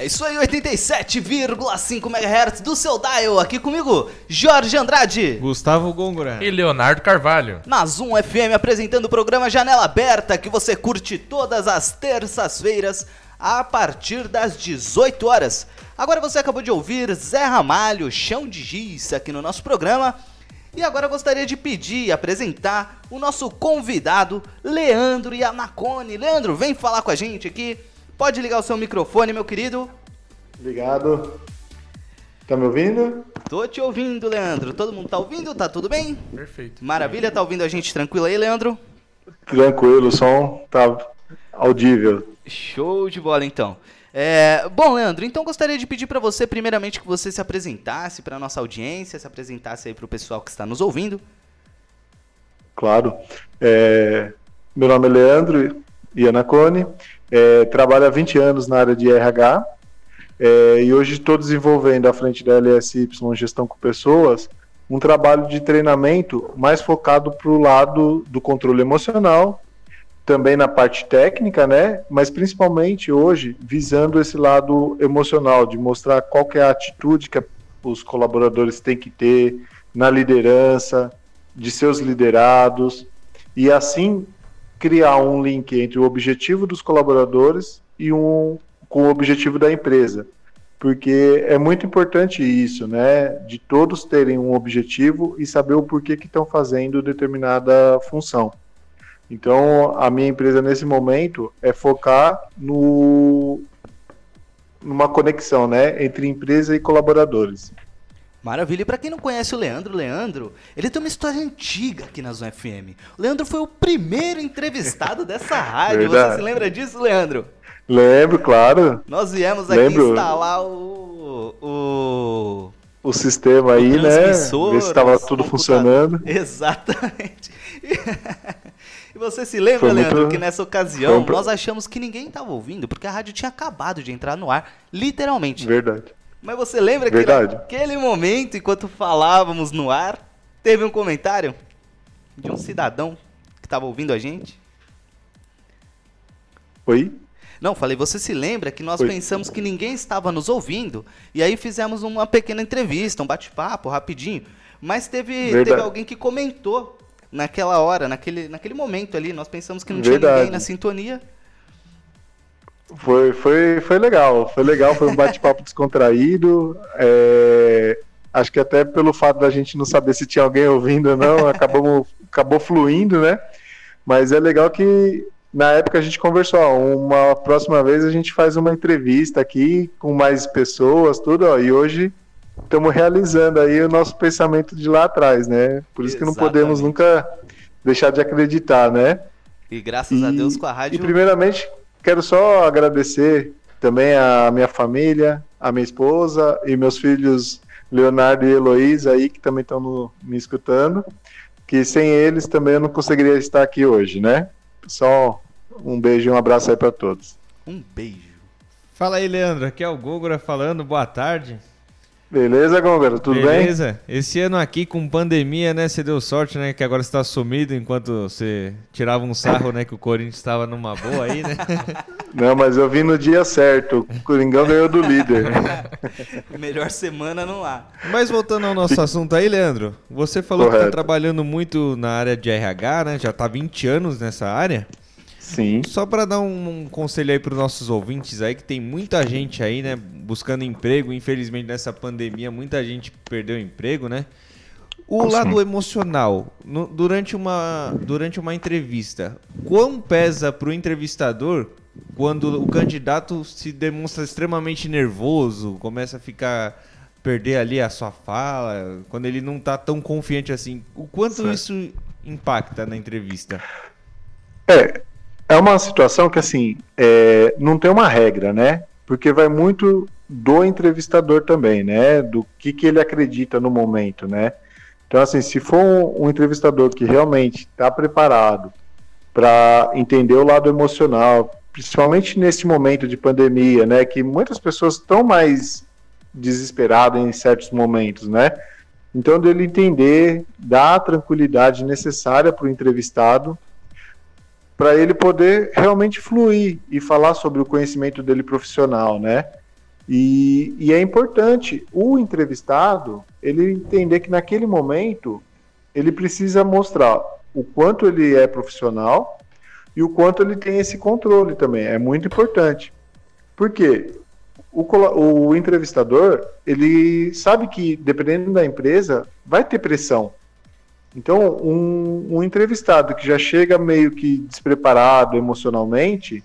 É isso aí, 87,5 MHz do seu dial. Aqui comigo, Jorge Andrade. Gustavo Gongora. E Leonardo Carvalho. Na Zoom FM apresentando o programa Janela Aberta, que você curte todas as terças-feiras a partir das 18 horas. Agora você acabou de ouvir Zé Ramalho, Chão de Giz, aqui no nosso programa. E agora eu gostaria de pedir e apresentar o nosso convidado, Leandro Yanacone. Leandro, vem falar com a gente aqui. Pode ligar o seu microfone, meu querido. Obrigado. Tá me ouvindo? Tô te ouvindo, Leandro. Todo mundo tá ouvindo? Tá tudo bem? Perfeito. Maravilha, tá ouvindo a gente tranquilo aí, Leandro? Tranquilo, o som tá audível. Show de bola, então. É, bom, Leandro, então gostaria de pedir para você, primeiramente, que você se apresentasse para nossa audiência, se apresentasse aí para o pessoal que está nos ouvindo. Claro. É, meu nome é Leandro Ianacone, é, trabalho há 20 anos na área de RH é, e hoje estou desenvolvendo à frente da LSY Gestão com Pessoas um trabalho de treinamento mais focado para o lado do controle emocional também na parte técnica, né? Mas principalmente hoje visando esse lado emocional, de mostrar qual é a atitude que os colaboradores têm que ter na liderança, de seus liderados, e assim criar um link entre o objetivo dos colaboradores e um com o objetivo da empresa. Porque é muito importante isso, né? De todos terem um objetivo e saber o porquê que estão fazendo determinada função. Então, a minha empresa nesse momento é focar no numa conexão, né, entre empresa e colaboradores. Maravilha. E para quem não conhece o Leandro, Leandro, ele tem uma história antiga aqui na Zona FM. O Leandro foi o primeiro entrevistado dessa rádio. Você se lembra disso, Leandro? Lembro, claro. Nós viemos aqui Lembro. instalar o, o o sistema aí, o né? Ver se estava tudo funcionando. Exatamente. E você se lembra, Foi Leandro, muito... que nessa ocasião um... nós achamos que ninguém estava ouvindo, porque a rádio tinha acabado de entrar no ar, literalmente. Verdade. Mas você lembra Verdade. que naquele momento, enquanto falávamos no ar, teve um comentário de um cidadão que estava ouvindo a gente? Oi? Não, falei, você se lembra que nós Oi. pensamos que ninguém estava nos ouvindo, e aí fizemos uma pequena entrevista, um bate-papo rapidinho, mas teve, teve alguém que comentou naquela hora, naquele, naquele momento ali. Nós pensamos que não Verdade. tinha ninguém na sintonia. Foi, foi, foi legal, foi legal, foi um bate-papo descontraído. É, acho que até pelo fato da gente não saber se tinha alguém ouvindo ou não, acabou, acabou fluindo, né? Mas é legal que na época a gente conversou, ó, uma próxima vez a gente faz uma entrevista aqui com mais pessoas, tudo, ó, e hoje estamos realizando aí o nosso pensamento de lá atrás, né? Por isso Exatamente. que não podemos nunca deixar de acreditar, né? E graças e, a Deus com a rádio. E primeiramente, quero só agradecer também a minha família, a minha esposa e meus filhos Leonardo e Heloísa aí, que também estão me escutando. Que sem eles também eu não conseguiria estar aqui hoje, né? Só um beijo e um abraço aí para todos. Um beijo. Fala aí, Leandro. Aqui é o Gogora falando. Boa tarde. Beleza, Gongara, tudo Beleza. bem? Beleza. Esse ano aqui com pandemia, né, você deu sorte, né, que agora está sumido enquanto você tirava um sarro, né, que o Corinthians estava numa boa aí, né? Não, mas eu vim no dia certo. O Coringão ganhou do líder. Melhor semana não há. Mas voltando ao nosso assunto aí, Leandro, você falou Correto. que está trabalhando muito na área de RH, né? Já está 20 anos nessa área. Sim. Só para dar um, um, conselho aí para os nossos ouvintes aí, que tem muita gente aí, né, buscando emprego. Infelizmente, nessa pandemia, muita gente perdeu emprego, né? O Sim. lado emocional, no, durante, uma, durante uma entrevista, quão pesa para o entrevistador quando o candidato se demonstra extremamente nervoso, começa a ficar perder ali a sua fala, quando ele não está tão confiante assim, o quanto certo. isso impacta na entrevista? É, é uma situação que, assim, é, não tem uma regra, né? Porque vai muito do entrevistador também, né? Do que, que ele acredita no momento, né? Então, assim, se for um, um entrevistador que realmente está preparado para entender o lado emocional, principalmente nesse momento de pandemia, né? Que muitas pessoas estão mais desesperadas em certos momentos, né? Então, dele entender, dar a tranquilidade necessária para o entrevistado para ele poder realmente fluir e falar sobre o conhecimento dele profissional, né? E, e é importante o entrevistado ele entender que naquele momento ele precisa mostrar o quanto ele é profissional e o quanto ele tem esse controle também. É muito importante. Por quê? O, o entrevistador, ele sabe que, dependendo da empresa, vai ter pressão. Então, um, um entrevistado que já chega meio que despreparado emocionalmente,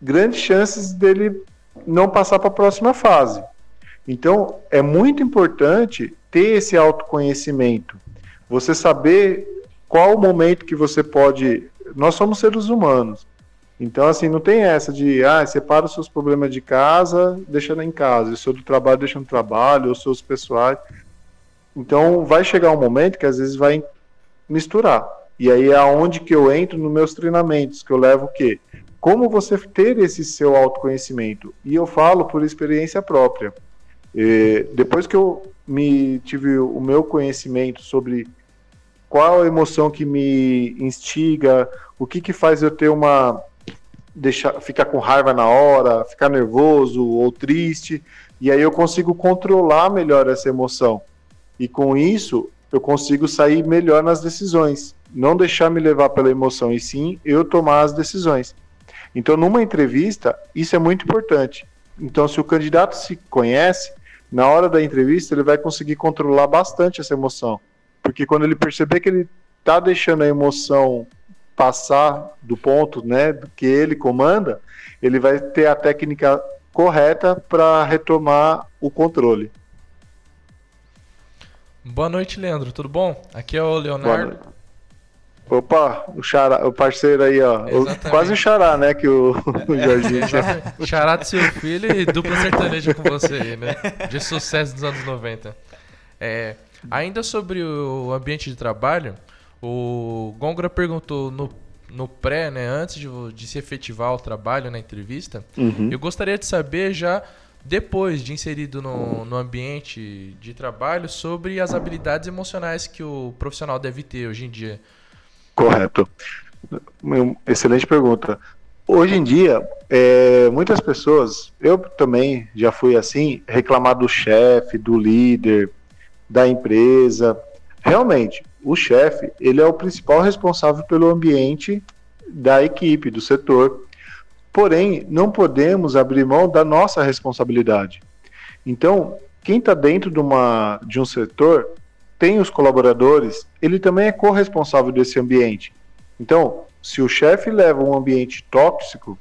grandes chances dele não passar para a próxima fase. Então, é muito importante ter esse autoconhecimento. Você saber qual o momento que você pode. Nós somos seres humanos. Então, assim, não tem essa de, ah, separa os seus problemas de casa, deixa em casa, o seu do trabalho, deixa no trabalho, os seus pessoais. Então, vai chegar um momento que às vezes vai misturar. E aí é aonde que eu entro nos meus treinamentos, que eu levo o quê? Como você ter esse seu autoconhecimento. E eu falo por experiência própria. E depois que eu me tive o meu conhecimento sobre qual a emoção que me instiga, o que que faz eu ter uma deixar ficar com raiva na hora, ficar nervoso ou triste, e aí eu consigo controlar melhor essa emoção. E com isso, eu consigo sair melhor nas decisões, não deixar me levar pela emoção e sim eu tomar as decisões. Então, numa entrevista, isso é muito importante. Então, se o candidato se conhece, na hora da entrevista ele vai conseguir controlar bastante essa emoção. Porque quando ele perceber que ele está deixando a emoção passar do ponto né, que ele comanda, ele vai ter a técnica correta para retomar o controle. Boa noite, Leandro. Tudo bom? Aqui é o Leonardo. Opa, o, xará, o parceiro aí, ó. Quase o xará, né? Que o, o Jorginho. É, xará do seu filho e dupla sertaneja com você aí, né? De sucesso dos anos 90. É, ainda sobre o ambiente de trabalho, o Gongra perguntou no, no pré, né? Antes de, de se efetivar o trabalho na entrevista. Uhum. Eu gostaria de saber já depois de inserido no, no ambiente de trabalho sobre as habilidades emocionais que o profissional deve ter hoje em dia. Correto. Excelente pergunta. Hoje em dia, é, muitas pessoas, eu também já fui assim, reclamar do chefe, do líder, da empresa. Realmente, o chefe, ele é o principal responsável pelo ambiente da equipe, do setor. Porém, não podemos abrir mão da nossa responsabilidade. Então, quem está dentro de, uma, de um setor tem os colaboradores, ele também é corresponsável desse ambiente. Então, se o chefe leva um ambiente tóxico,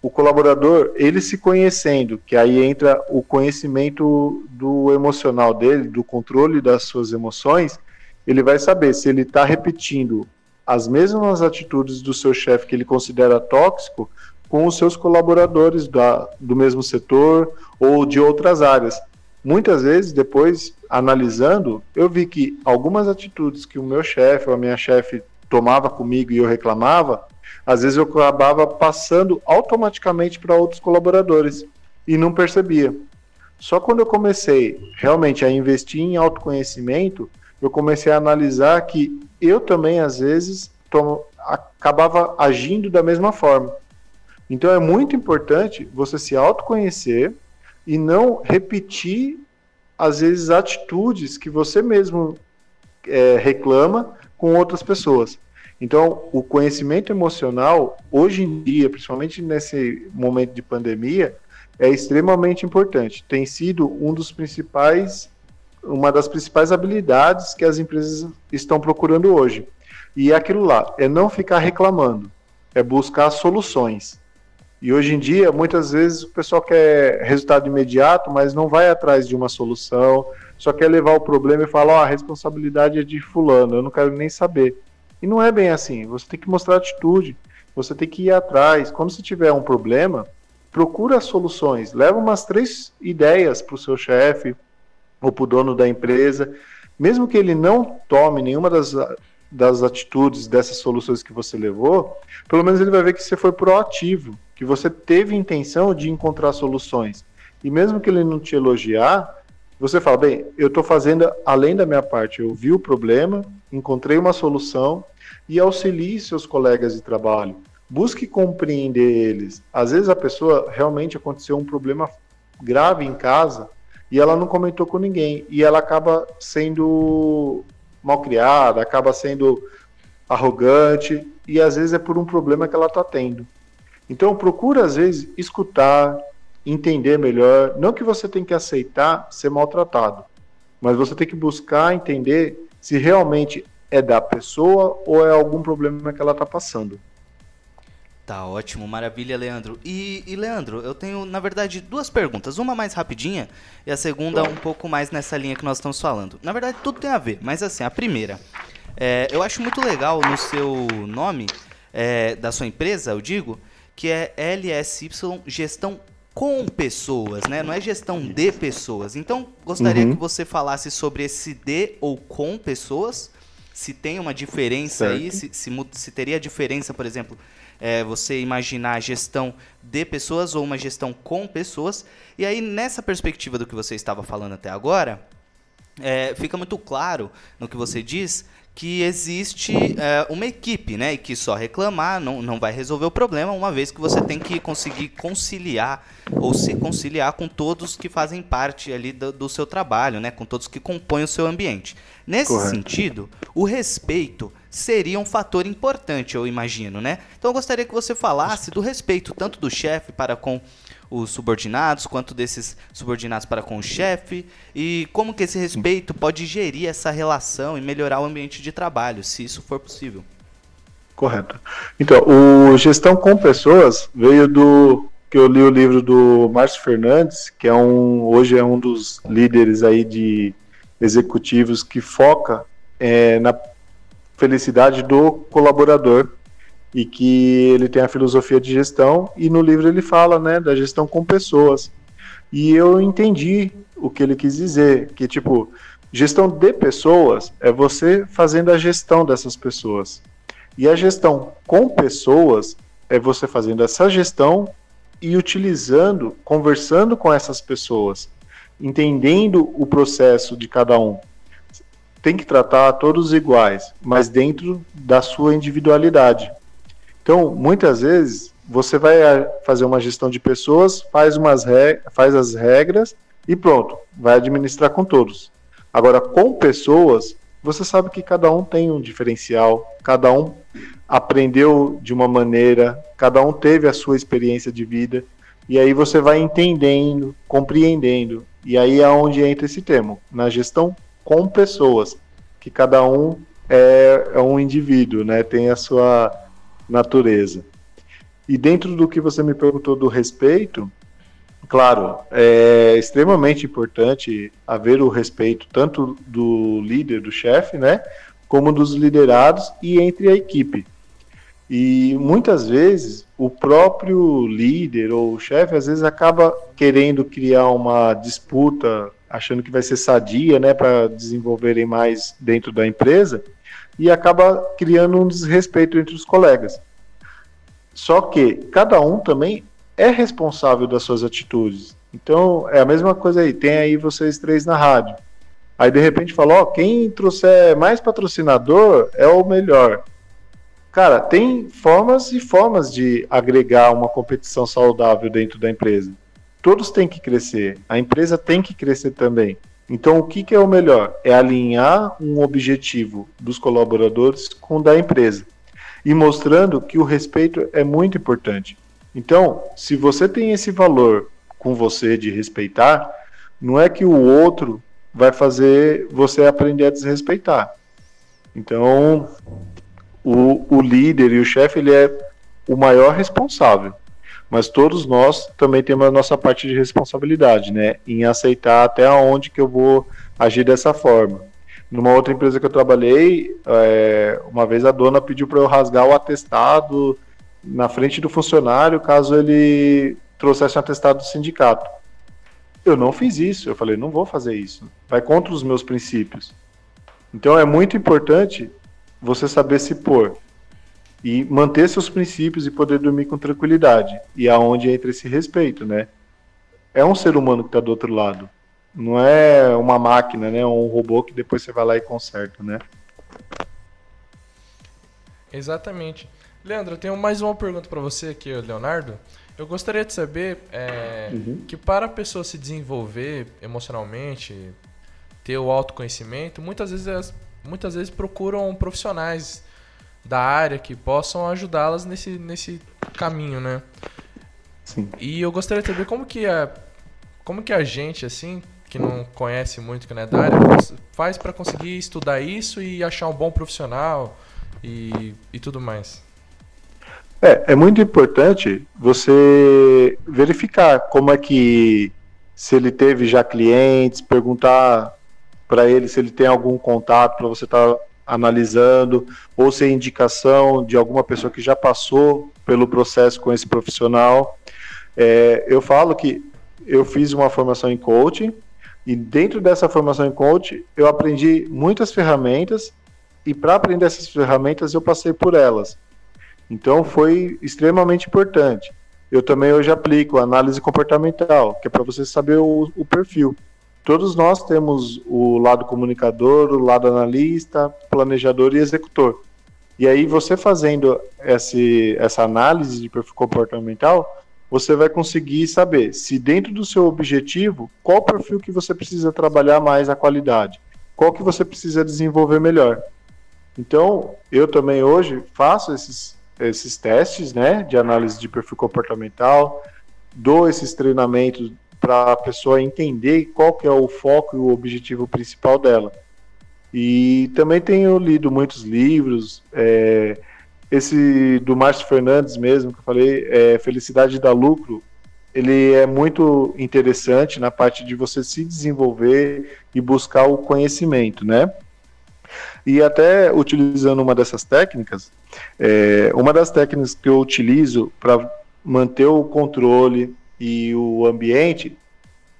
o colaborador, ele se conhecendo, que aí entra o conhecimento do emocional dele, do controle das suas emoções, ele vai saber se ele está repetindo as mesmas atitudes do seu chefe que ele considera tóxico com os seus colaboradores da, do mesmo setor ou de outras áreas. Muitas vezes, depois, analisando, eu vi que algumas atitudes que o meu chefe ou a minha chefe tomava comigo e eu reclamava, às vezes eu acabava passando automaticamente para outros colaboradores e não percebia. Só quando eu comecei realmente a investir em autoconhecimento, eu comecei a analisar que eu também, às vezes, tomo, acabava agindo da mesma forma. Então é muito importante você se autoconhecer e não repetir, às vezes, atitudes que você mesmo é, reclama com outras pessoas. Então, o conhecimento emocional, hoje em dia, principalmente nesse momento de pandemia, é extremamente importante. Tem sido um dos principais, uma das principais habilidades que as empresas estão procurando hoje. E é aquilo lá, é não ficar reclamando, é buscar soluções. E hoje em dia, muitas vezes o pessoal quer resultado imediato, mas não vai atrás de uma solução, só quer levar o problema e falar: oh, a responsabilidade é de Fulano, eu não quero nem saber. E não é bem assim. Você tem que mostrar atitude, você tem que ir atrás. Quando você tiver um problema, procura soluções, leva umas três ideias para o seu chefe ou para o dono da empresa, mesmo que ele não tome nenhuma das das atitudes, dessas soluções que você levou, pelo menos ele vai ver que você foi proativo que você teve intenção de encontrar soluções. E mesmo que ele não te elogiar, você fala, bem, eu estou fazendo além da minha parte, eu vi o problema, encontrei uma solução e auxilie seus colegas de trabalho. Busque compreender eles. Às vezes a pessoa realmente aconteceu um problema grave em casa e ela não comentou com ninguém. E ela acaba sendo mal criada, acaba sendo arrogante e às vezes é por um problema que ela está tendo. Então procura às vezes escutar, entender melhor. Não que você tem que aceitar ser maltratado, mas você tem que buscar entender se realmente é da pessoa ou é algum problema que ela está passando. Tá ótimo, maravilha, Leandro. E, e, Leandro, eu tenho, na verdade, duas perguntas. Uma mais rapidinha e a segunda um pouco mais nessa linha que nós estamos falando. Na verdade, tudo tem a ver, mas assim, a primeira. É, eu acho muito legal no seu nome, é, da sua empresa, eu digo, que é LSY Gestão com pessoas, né? Não é gestão de pessoas. Então, gostaria uhum. que você falasse sobre esse de ou com pessoas. Se tem uma diferença certo. aí, se, se, se, teria diferença, por exemplo, é, você imaginar a gestão de pessoas ou uma gestão com pessoas. E aí, nessa perspectiva do que você estava falando até agora, é, fica muito claro no que você diz que existe é, uma equipe, né? E que só reclamar não, não vai resolver o problema, uma vez que você tem que conseguir conciliar ou se conciliar com todos que fazem parte ali do, do seu trabalho, né? Com todos que compõem o seu ambiente. Nesse Correto. sentido, o respeito seria um fator importante, eu imagino, né? Então eu gostaria que você falasse do respeito tanto do chefe para com os subordinados, quanto desses subordinados para com o chefe, e como que esse respeito pode gerir essa relação e melhorar o ambiente de trabalho, se isso for possível. Correto. Então, o gestão com pessoas veio do que eu li o livro do Márcio Fernandes, que é um hoje é um dos líderes aí de executivos que foca é, na felicidade do colaborador e que ele tem a filosofia de gestão e no livro ele fala, né, da gestão com pessoas. E eu entendi o que ele quis dizer, que tipo, gestão de pessoas é você fazendo a gestão dessas pessoas. E a gestão com pessoas é você fazendo essa gestão e utilizando, conversando com essas pessoas, entendendo o processo de cada um. Tem que tratar todos iguais, mas dentro da sua individualidade. Então, muitas vezes, você vai eh, fazer uma gestão de pessoas, faz, umas faz as regras e pronto, vai administrar com todos. Agora, com pessoas, você sabe que cada um tem um diferencial, cada um aprendeu de uma maneira, cada um teve a sua experiência de vida, e aí você vai entendendo, compreendendo. E aí é onde entra esse termo, na gestão com pessoas, que cada um é, é um indivíduo, né? Tem a sua natureza. E dentro do que você me perguntou do respeito, claro, é extremamente importante haver o respeito tanto do líder, do chefe, né, como dos liderados e entre a equipe. E muitas vezes o próprio líder ou chefe às vezes acaba querendo criar uma disputa, achando que vai ser sadia, né, para desenvolverem mais dentro da empresa e acaba criando um desrespeito entre os colegas. Só que cada um também é responsável das suas atitudes. Então é a mesma coisa aí, tem aí vocês três na rádio. Aí de repente fala, ó, quem trouxer mais patrocinador é o melhor. Cara, tem formas e formas de agregar uma competição saudável dentro da empresa. Todos têm que crescer, a empresa tem que crescer também. Então, o que, que é o melhor? É alinhar um objetivo dos colaboradores com o da empresa e mostrando que o respeito é muito importante. Então, se você tem esse valor com você de respeitar, não é que o outro vai fazer você aprender a desrespeitar. Então, o, o líder e o chefe ele é o maior responsável. Mas todos nós também temos a nossa parte de responsabilidade, né? Em aceitar até onde que eu vou agir dessa forma. Numa outra empresa que eu trabalhei, é, uma vez a dona pediu para eu rasgar o atestado na frente do funcionário caso ele trouxesse um atestado do sindicato. Eu não fiz isso. Eu falei, não vou fazer isso. Vai contra os meus princípios. Então é muito importante você saber se pôr e manter seus princípios e poder dormir com tranquilidade. E aonde entra esse respeito, né? É um ser humano que está do outro lado. Não é uma máquina, né? Um robô que depois você vai lá e conserta, né? Exatamente. Leandro, eu tenho mais uma pergunta para você aqui, Leonardo. Eu gostaria de saber é, uhum. que para a pessoa se desenvolver emocionalmente, ter o autoconhecimento, muitas vezes, muitas vezes procuram profissionais da área que possam ajudá-las nesse, nesse caminho, né? Sim. E eu gostaria de saber como que a, como que a gente, assim, que não conhece muito, que não é da área, faz para conseguir estudar isso e achar um bom profissional e, e tudo mais. É, é muito importante você verificar como é que se ele teve já clientes, perguntar para ele se ele tem algum contato para você estar tá analisando, ou se é indicação de alguma pessoa que já passou pelo processo com esse profissional. É, eu falo que eu fiz uma formação em coaching e dentro dessa formação em coaching eu aprendi muitas ferramentas e para aprender essas ferramentas eu passei por elas. Então foi extremamente importante. Eu também hoje aplico análise comportamental, que é para você saber o, o perfil. Todos nós temos o lado comunicador, o lado analista, planejador e executor. E aí você fazendo esse, essa análise de perfil comportamental, você vai conseguir saber se dentro do seu objetivo, qual perfil que você precisa trabalhar mais a qualidade, qual que você precisa desenvolver melhor. Então, eu também hoje faço esses, esses testes né, de análise de perfil comportamental, dou esses treinamentos para a pessoa entender qual que é o foco e o objetivo principal dela. E também tenho lido muitos livros, é, esse do Márcio Fernandes mesmo, que eu falei, é, Felicidade da Lucro, ele é muito interessante na parte de você se desenvolver e buscar o conhecimento, né? E até utilizando uma dessas técnicas, é, uma das técnicas que eu utilizo para manter o controle e o ambiente,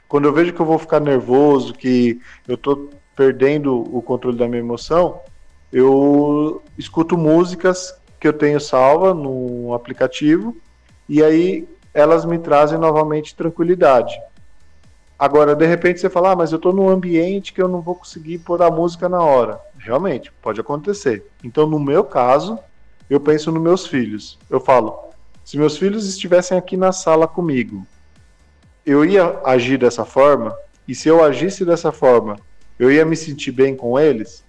quando eu vejo que eu vou ficar nervoso, que eu estou perdendo o controle da minha emoção, eu escuto músicas que eu tenho salva no aplicativo e aí elas me trazem novamente tranquilidade. Agora, de repente você fala, ah, mas eu estou num ambiente que eu não vou conseguir pôr a música na hora. Realmente, pode acontecer. Então, no meu caso, eu penso nos meus filhos. Eu falo, se meus filhos estivessem aqui na sala comigo, eu ia agir dessa forma? E se eu agisse dessa forma, eu ia me sentir bem com eles?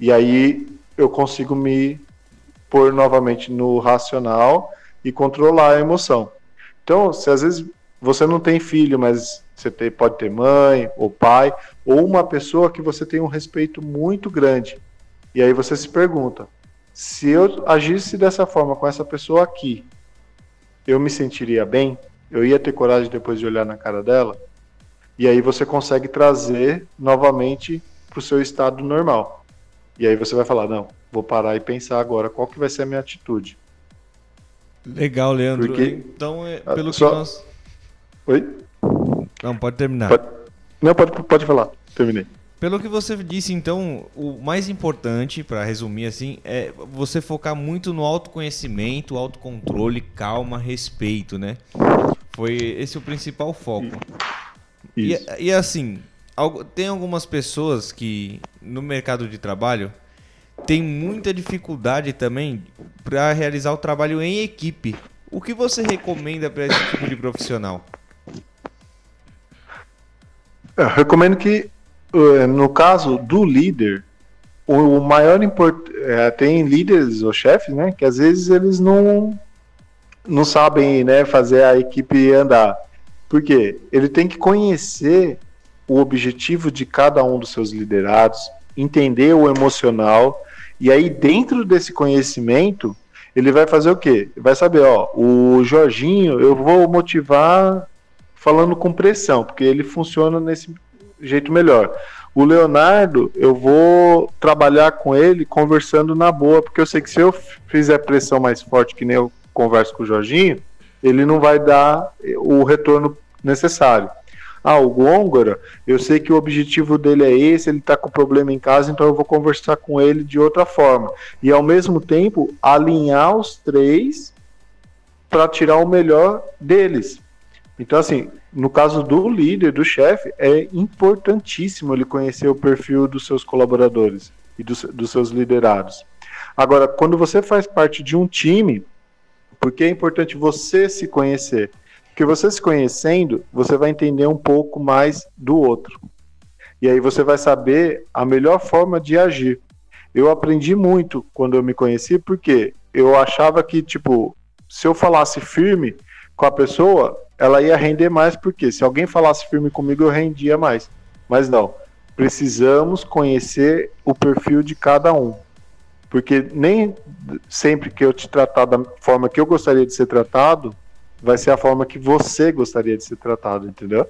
E aí eu consigo me pôr novamente no racional e controlar a emoção. Então, se às vezes você não tem filho, mas você tem, pode ter mãe ou pai, ou uma pessoa que você tem um respeito muito grande. E aí você se pergunta: se eu agisse dessa forma com essa pessoa aqui, eu me sentiria bem? Eu ia ter coragem depois de olhar na cara dela? E aí você consegue trazer novamente para o seu estado normal. E aí você vai falar: não, vou parar e pensar agora qual que vai ser a minha atitude. Legal, Leandro. Porque, então, é, pelo só... que nós. Oi? Não, pode terminar. Pode... Não, pode, pode falar. Terminei. Pelo que você disse, então, o mais importante, para resumir assim, é você focar muito no autoconhecimento, autocontrole, calma, respeito, né? Foi esse o principal foco. E, e assim, tem algumas pessoas que no mercado de trabalho tem muita dificuldade também para realizar o trabalho em equipe. O que você recomenda para esse tipo de profissional? Eu recomendo que, no caso do líder, o maior import... É, tem líderes ou chefes, né, que às vezes eles não não sabem, né, fazer a equipe andar. Por quê? Ele tem que conhecer o objetivo de cada um dos seus liderados, entender o emocional e aí, dentro desse conhecimento, ele vai fazer o quê? Vai saber, ó, o Jorginho, eu vou motivar falando com pressão, porque ele funciona nesse jeito melhor. O Leonardo, eu vou trabalhar com ele conversando na boa, porque eu sei que se eu fizer pressão mais forte, que nem eu converso com o Jorginho, ele não vai dar o retorno necessário. Ah, o Gôngora, eu sei que o objetivo dele é esse, ele está com problema em casa, então eu vou conversar com ele de outra forma. E ao mesmo tempo, alinhar os três para tirar o melhor deles. Então, assim, no caso do líder, do chefe, é importantíssimo ele conhecer o perfil dos seus colaboradores e dos, dos seus liderados. Agora, quando você faz parte de um time, porque é importante você se conhecer? Porque você se conhecendo, você vai entender um pouco mais do outro. E aí você vai saber a melhor forma de agir. Eu aprendi muito quando eu me conheci, porque eu achava que, tipo, se eu falasse firme com a pessoa, ela ia render mais, porque se alguém falasse firme comigo, eu rendia mais. Mas não. Precisamos conhecer o perfil de cada um. Porque nem sempre que eu te tratar da forma que eu gostaria de ser tratado, vai ser a forma que você gostaria de ser tratado, entendeu?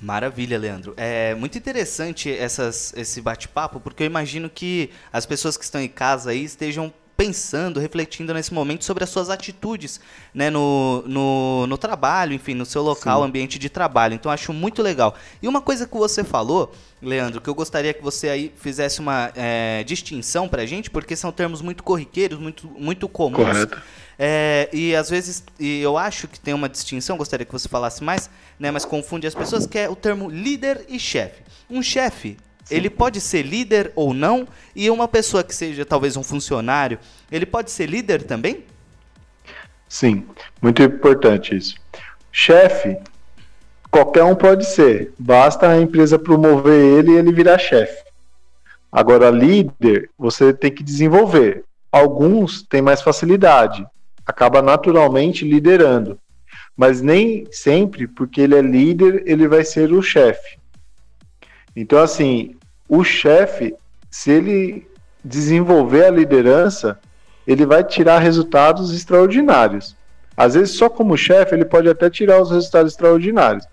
Maravilha, Leandro. É muito interessante essas, esse bate-papo, porque eu imagino que as pessoas que estão em casa aí estejam pensando, refletindo nesse momento sobre as suas atitudes né, no, no, no trabalho, enfim, no seu local, Sim. ambiente de trabalho. Então, acho muito legal. E uma coisa que você falou, Leandro, que eu gostaria que você aí fizesse uma é, distinção para a gente, porque são termos muito corriqueiros, muito, muito comuns. Correto. É, e às vezes, e eu acho que tem uma distinção, gostaria que você falasse mais, né, mas confunde as pessoas, que é o termo líder e chefe. Um chefe ele pode ser líder ou não, e uma pessoa que seja talvez um funcionário, ele pode ser líder também? Sim, muito importante isso. Chefe, qualquer um pode ser, basta a empresa promover ele e ele virar chefe. Agora, líder, você tem que desenvolver. Alguns têm mais facilidade, acaba naturalmente liderando. Mas nem sempre, porque ele é líder, ele vai ser o chefe. Então, assim, o chefe, se ele desenvolver a liderança, ele vai tirar resultados extraordinários. Às vezes, só como chefe, ele pode até tirar os resultados extraordinários,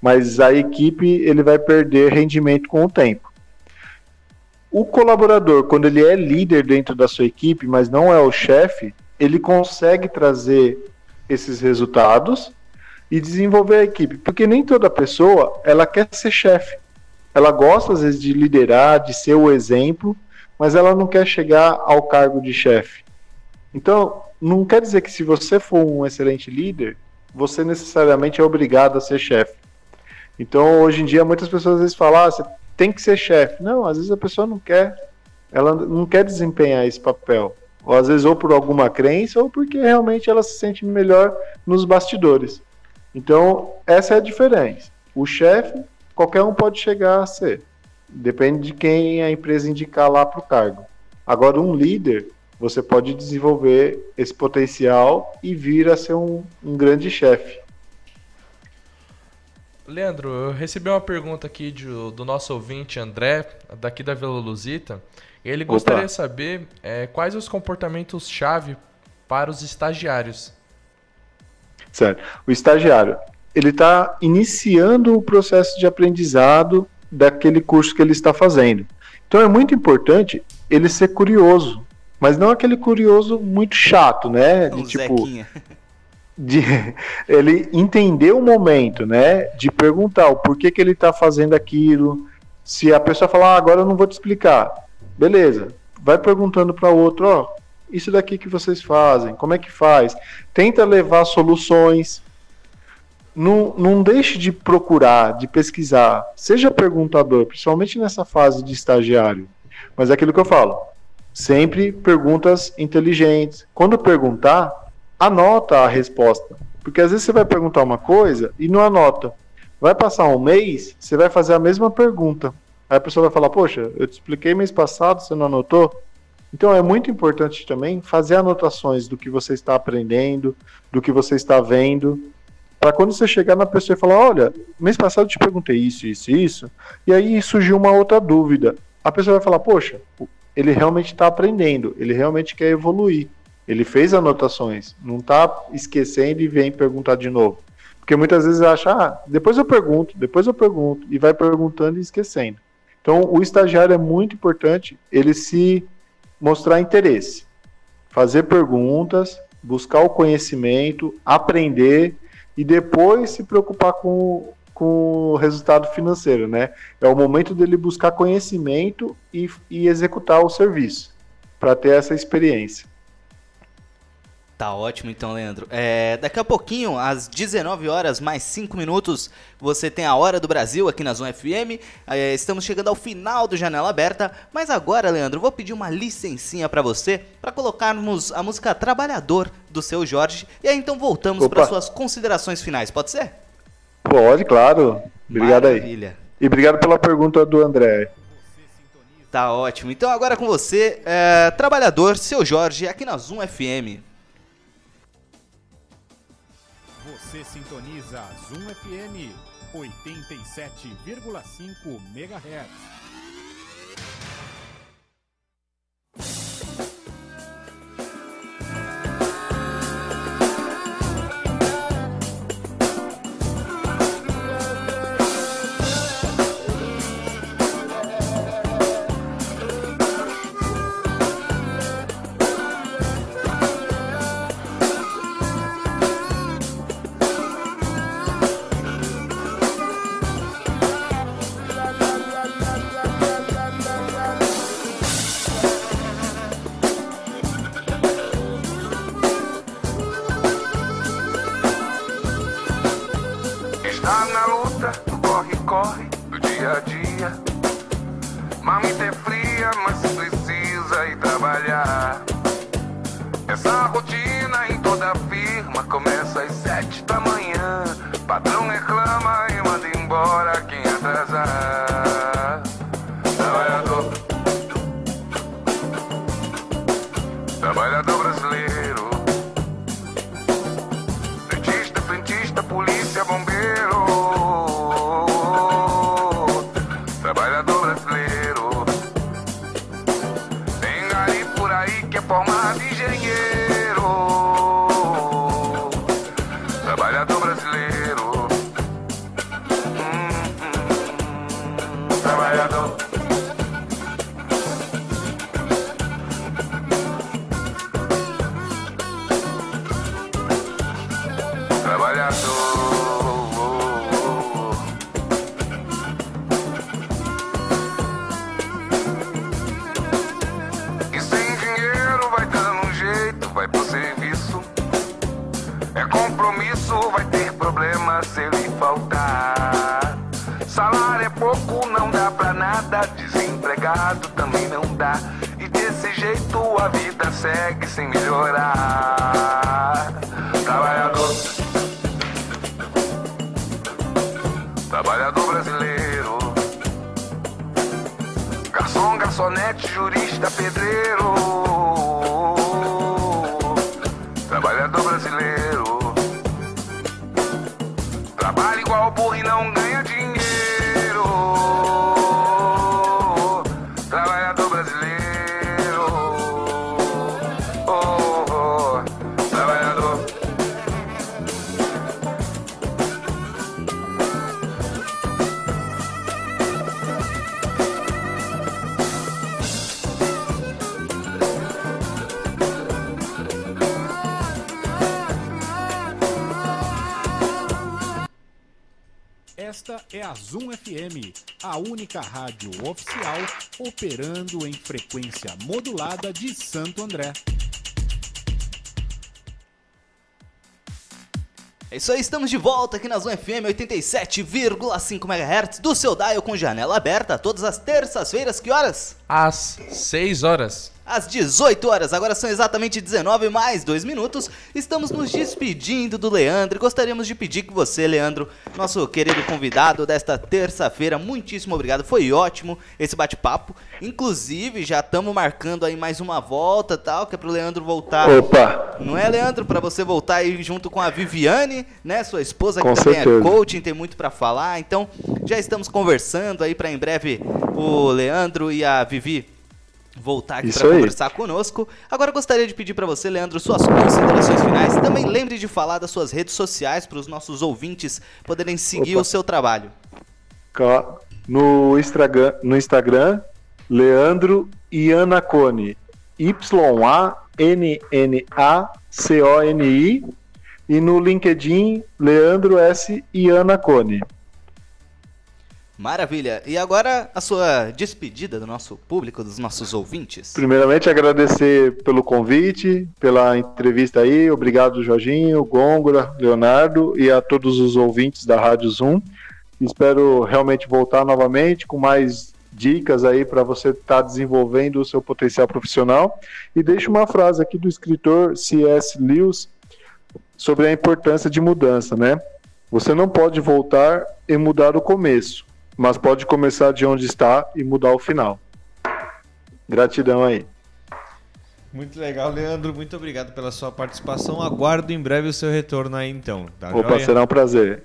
mas a equipe ele vai perder rendimento com o tempo. O colaborador, quando ele é líder dentro da sua equipe, mas não é o chefe, ele consegue trazer esses resultados e desenvolver a equipe, porque nem toda pessoa ela quer ser chefe ela gosta às vezes de liderar, de ser o exemplo, mas ela não quer chegar ao cargo de chefe. Então, não quer dizer que se você for um excelente líder, você necessariamente é obrigado a ser chefe. Então, hoje em dia, muitas pessoas às vezes falam, ah, você tem que ser chefe. Não, às vezes a pessoa não quer, ela não quer desempenhar esse papel. Ou às vezes ou por alguma crença ou porque realmente ela se sente melhor nos bastidores. Então, essa é a diferença. O chefe qualquer um pode chegar a ser. Depende de quem a empresa indicar lá para o cargo. Agora, um líder, você pode desenvolver esse potencial e vir a ser um, um grande chefe. Leandro, eu recebi uma pergunta aqui de, do nosso ouvinte André, daqui da Vila Luzita. Ele gostaria de saber é, quais os comportamentos-chave para os estagiários. Certo. O estagiário, ele está iniciando o processo de aprendizado daquele curso que ele está fazendo. Então é muito importante ele ser curioso, mas não aquele curioso muito chato, né? De, tipo, de ele entender o momento, né? De perguntar o porquê que ele está fazendo aquilo. Se a pessoa falar, ah, agora eu não vou te explicar, beleza? Vai perguntando para o outro, ó, isso daqui que vocês fazem, como é que faz? Tenta levar soluções, não, não deixe de procurar, de pesquisar. Seja perguntador, principalmente nessa fase de estagiário. Mas é aquilo que eu falo. Sempre perguntas inteligentes. Quando perguntar, anota a resposta. Porque às vezes você vai perguntar uma coisa e não anota. Vai passar um mês, você vai fazer a mesma pergunta. Aí a pessoa vai falar: Poxa, eu te expliquei mês passado, você não anotou? Então é muito importante também fazer anotações do que você está aprendendo, do que você está vendo, para quando você chegar na pessoa e falar, olha, mês passado eu te perguntei isso, isso isso, e aí surgiu uma outra dúvida. A pessoa vai falar, poxa, ele realmente está aprendendo, ele realmente quer evoluir. Ele fez anotações, não está esquecendo e vem perguntar de novo. Porque muitas vezes acha, ah, depois eu pergunto, depois eu pergunto, e vai perguntando e esquecendo. Então, o estagiário é muito importante ele se mostrar interesse, fazer perguntas, buscar o conhecimento, aprender e depois se preocupar com, com o resultado financeiro, né? É o momento dele buscar conhecimento e, e executar o serviço para ter essa experiência. Tá ótimo então, Leandro. É, daqui a pouquinho, às 19 horas mais 5 minutos, você tem a Hora do Brasil aqui na Zona FM. É, estamos chegando ao final do Janela Aberta, mas agora, Leandro, vou pedir uma licencinha para você para colocarmos a música Trabalhador do seu Jorge. E aí então voltamos para suas considerações finais, pode ser? Pode, claro. Obrigado Maravilha. aí. E obrigado pela pergunta do André. Tá ótimo. Então agora com você, é, Trabalhador, seu Jorge, aqui na Zoom FM. Você sintoniza Zoom FM 87,5 MHz. trabalhador brasileiro. Tem gari por aí que é formado de garçonete, jurista, pedreiro. Única rádio oficial operando em frequência modulada de Santo André. É isso aí, estamos de volta aqui na Zona FM 87,5 MHz do seu dial com janela aberta todas as terças-feiras. Que horas? Às 6 horas às 18 horas. Agora são exatamente 19 mais 2 minutos. Estamos nos despedindo do Leandro. Gostaríamos de pedir que você, Leandro, nosso querido convidado desta terça-feira, muitíssimo obrigado. Foi ótimo esse bate-papo. Inclusive, já estamos marcando aí mais uma volta tal, que é pro Leandro voltar. Opa! Não é, Leandro? Para você voltar aí junto com a Viviane, né? Sua esposa, que com também certeza. é coaching, tem muito para falar. Então, já estamos conversando aí para em breve o Leandro e a Vivi voltar aqui para conversar conosco. Agora gostaria de pedir para você, Leandro, suas considerações finais. Também lembre de falar das suas redes sociais para os nossos ouvintes poderem seguir Opa. o seu trabalho. No Instagram, no Instagram Leandro Ianacone. Y-A-N-N-A-C-O-N-I. E no LinkedIn, Leandro S. Ianacone. Maravilha. E agora a sua despedida do nosso público, dos nossos ouvintes. Primeiramente, agradecer pelo convite, pela entrevista aí. Obrigado, Jorginho, Gôngora, Leonardo e a todos os ouvintes da Rádio Zoom. Espero realmente voltar novamente com mais dicas aí para você estar tá desenvolvendo o seu potencial profissional. E deixo uma frase aqui do escritor C.S. Lewis sobre a importância de mudança, né? Você não pode voltar e mudar o começo, mas pode começar de onde está e mudar o final. Gratidão aí. Muito legal, Leandro. Muito obrigado pela sua participação. Aguardo em breve o seu retorno aí, então. Tá Opa, joia? será um prazer.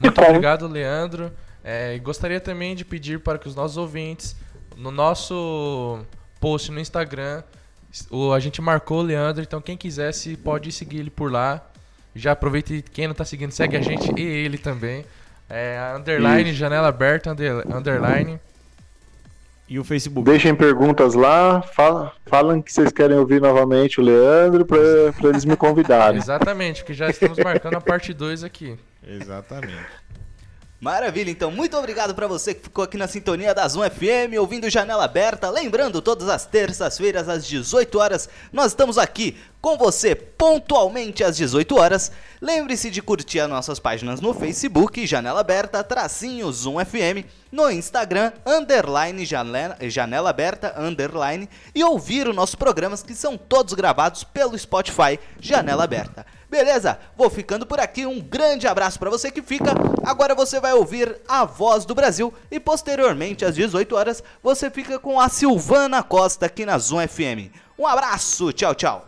Muito obrigado, Leandro. É, gostaria também de pedir para que os nossos ouvintes, no nosso post no Instagram, o, a gente marcou o Leandro, então quem quisesse pode seguir ele por lá. Já aproveite, quem não está seguindo, segue a gente e ele também. É, underline, Isso. janela aberta, under, underline. E o Facebook. Deixem perguntas lá, fala, falam que vocês querem ouvir novamente o Leandro para eles me convidarem. Exatamente, que já estamos marcando a parte 2 aqui. Exatamente. Maravilha, então muito obrigado para você que ficou aqui na sintonia da Zoom FM, ouvindo Janela Aberta. Lembrando, todas as terças-feiras às 18 horas, nós estamos aqui com você pontualmente às 18 horas. Lembre-se de curtir as nossas páginas no Facebook, Janela Aberta, tracinho Zoom FM, no Instagram, underline janela, janela Aberta, underline, e ouvir os nossos programas que são todos gravados pelo Spotify Janela Aberta. Beleza? Vou ficando por aqui. Um grande abraço para você que fica. Agora você vai ouvir a voz do Brasil e posteriormente às 18 horas você fica com a Silvana Costa aqui na Zoom FM. Um abraço, tchau, tchau.